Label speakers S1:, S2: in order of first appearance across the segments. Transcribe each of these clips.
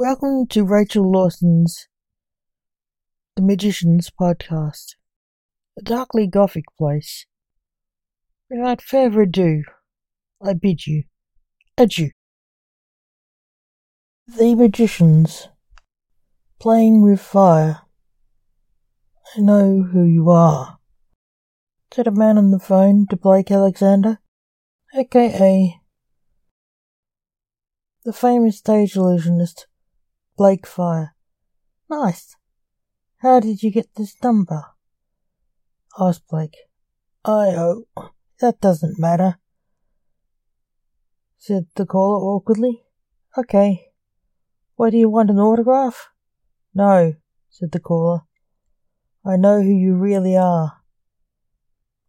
S1: Welcome to Rachel Lawson's The Magicians podcast, a darkly gothic place. Without further ado, I bid you adieu. The Magicians, playing with fire. I know who you are. Said a man on the phone to Blake Alexander, aka the famous stage illusionist Blake Fire. Nice. How did you get this number? asked Blake. I hope that doesn't matter, said the caller awkwardly. Okay. Why do you want an autograph? No, said the caller. I know who you really are.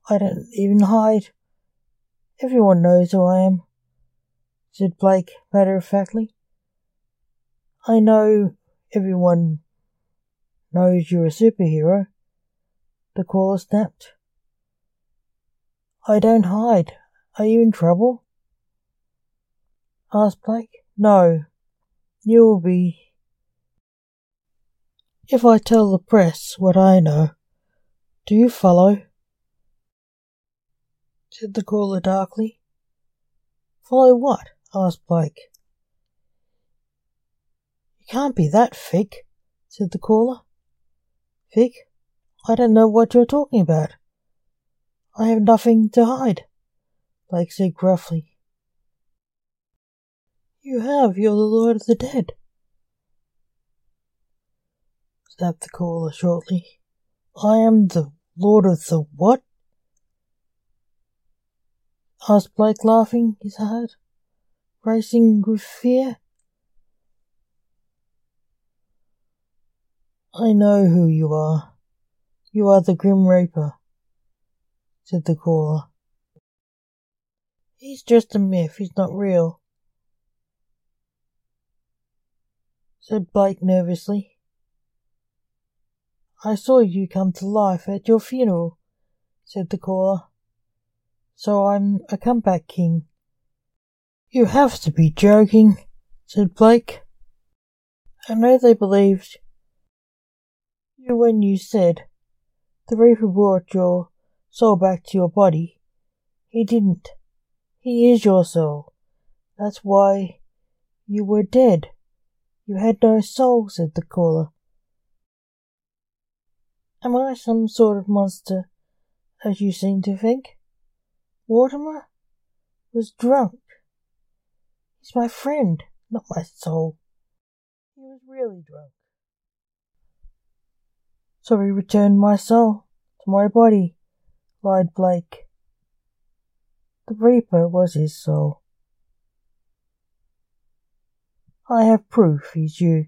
S1: I don't even hide. Everyone knows who I am, said Blake matter of factly. I know everyone knows you're a superhero, the caller snapped. I don't hide. Are you in trouble? asked Blake. No, you will be if I tell the press what I know. Do you follow? said the caller darkly. Follow what? asked Blake. Can't be that thick, said the caller. Thick? I don't know what you're talking about. I have nothing to hide, Blake said gruffly. You have, you're the Lord of the Dead, snapped the caller shortly. I am the Lord of the what? asked Blake, laughing, his heart racing with fear. I know who you are. You are the Grim Reaper, said the caller. He's just a myth, he's not real, said Blake nervously. I saw you come to life at your funeral, said the caller. So I'm a comeback king. You have to be joking, said Blake. I know they believed you when you said the Reaper brought your soul back to your body. He didn't. He is your soul. That's why you were dead. You had no soul, said the caller. Am I some sort of monster, as you seem to think? Mortimer was drunk. He's my friend, not my soul. He was really drunk. So he returned my soul to my body, lied Blake. The Reaper was his soul. I have proof he's you,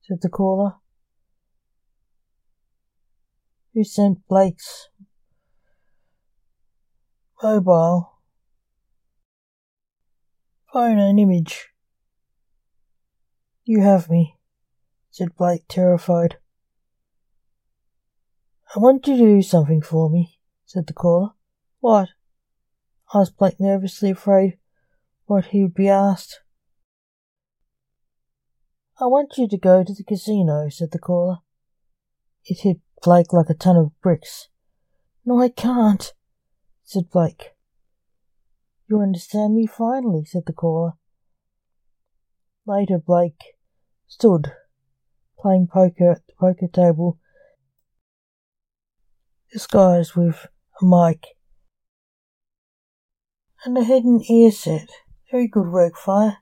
S1: said the caller who sent Blake's mobile phone an image. You have me, said Blake, terrified. I want you to do something for me, said the caller. What? asked Blake, nervously afraid what he would be asked. I want you to go to the casino, said the caller. It hit Blake like a ton of bricks. No, I can't, said Blake. You understand me finally, said the caller. Later, Blake stood playing poker at the poker table, disguised with a mic and a hidden ear set. Very good work, Fire.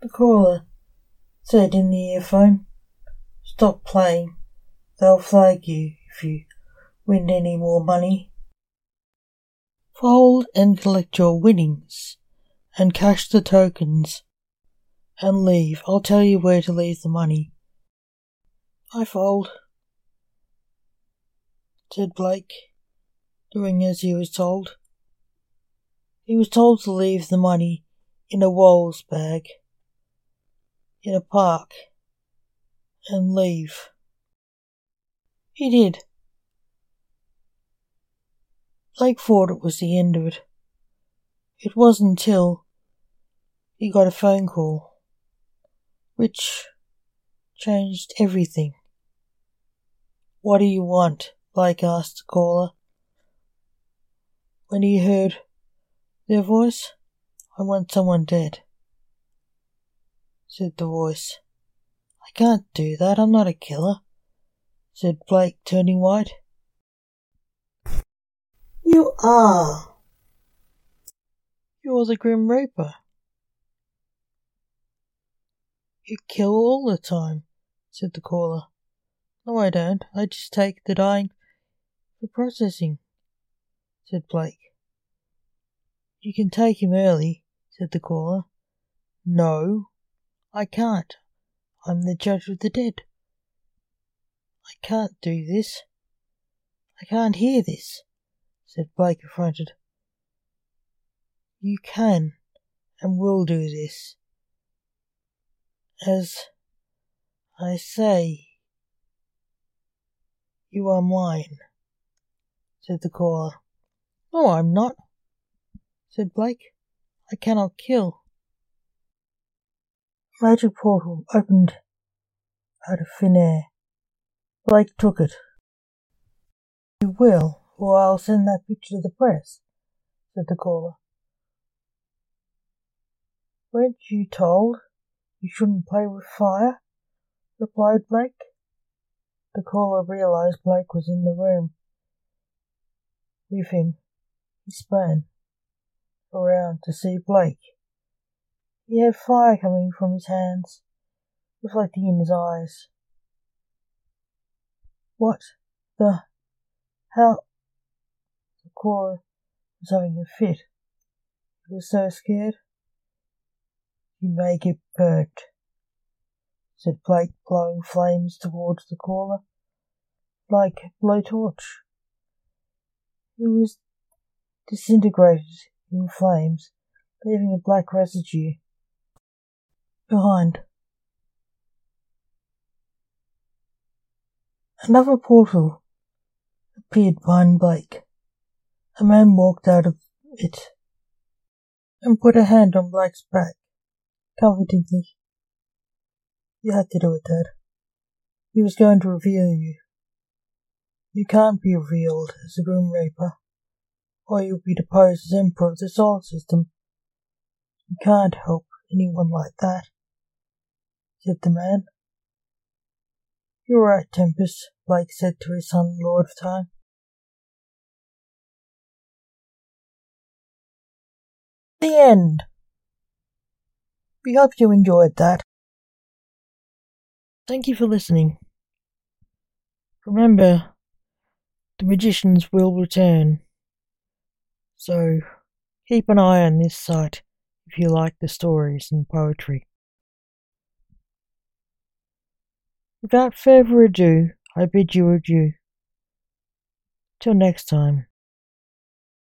S1: The caller said in the earphone. Stop playing. They'll flag you if you win any more money. Fold and collect your winnings and cash the tokens and leave. I'll tell you where to leave the money. I fold, said Blake, doing as he was told. He was told to leave the money in a Walls bag in a park and leave. He did. Blake thought it was the end of it. It wasn't until he got a phone call which changed everything. What do you want? Blake asked the caller. When he heard their voice, I want someone dead, said the voice. I can't do that, I'm not a killer, said Blake, turning white. You are. You're the Grim Reaper. You kill all the time, said the caller. No, I don't. I just take the dying for processing, said Blake. You can take him early, said the caller. No, I can't. I'm the judge of the dead. I can't do this. I can't hear this, said Blake affronted. You can and will do this. As I say, you are mine, said the caller. No, I'm not, said Blake. I cannot kill. Magic portal opened out of thin air. Blake took it. You will, or I'll send that picture to the press, said the caller. Weren't you told you shouldn't play with fire? replied Blake. The caller realized Blake was in the room. With him, he spun around to see Blake. He had fire coming from his hands, reflecting in his eyes. What the hell? The caller was having a fit. He was so scared. You may get burnt, said Blake, blowing flames towards the caller, like a blowtorch. He was disintegrated in flames, leaving a black residue behind. Another portal appeared behind Blake. A man walked out of it and put a hand on Blake's back confidently. You had to do it, Dad. He was going to reveal you. You can't be revealed as a Grim Reaper, or you'll be deposed as Emperor of the Solar System. You can't help anyone like that, said the man. You're right, Tempest, Blake said to his son, Lord of Time. The end. We hope you enjoyed that. Thank you for listening. Remember, the magicians will return. So, keep an eye on this site if you like the stories and poetry. Without further ado, I bid you adieu. Till next time.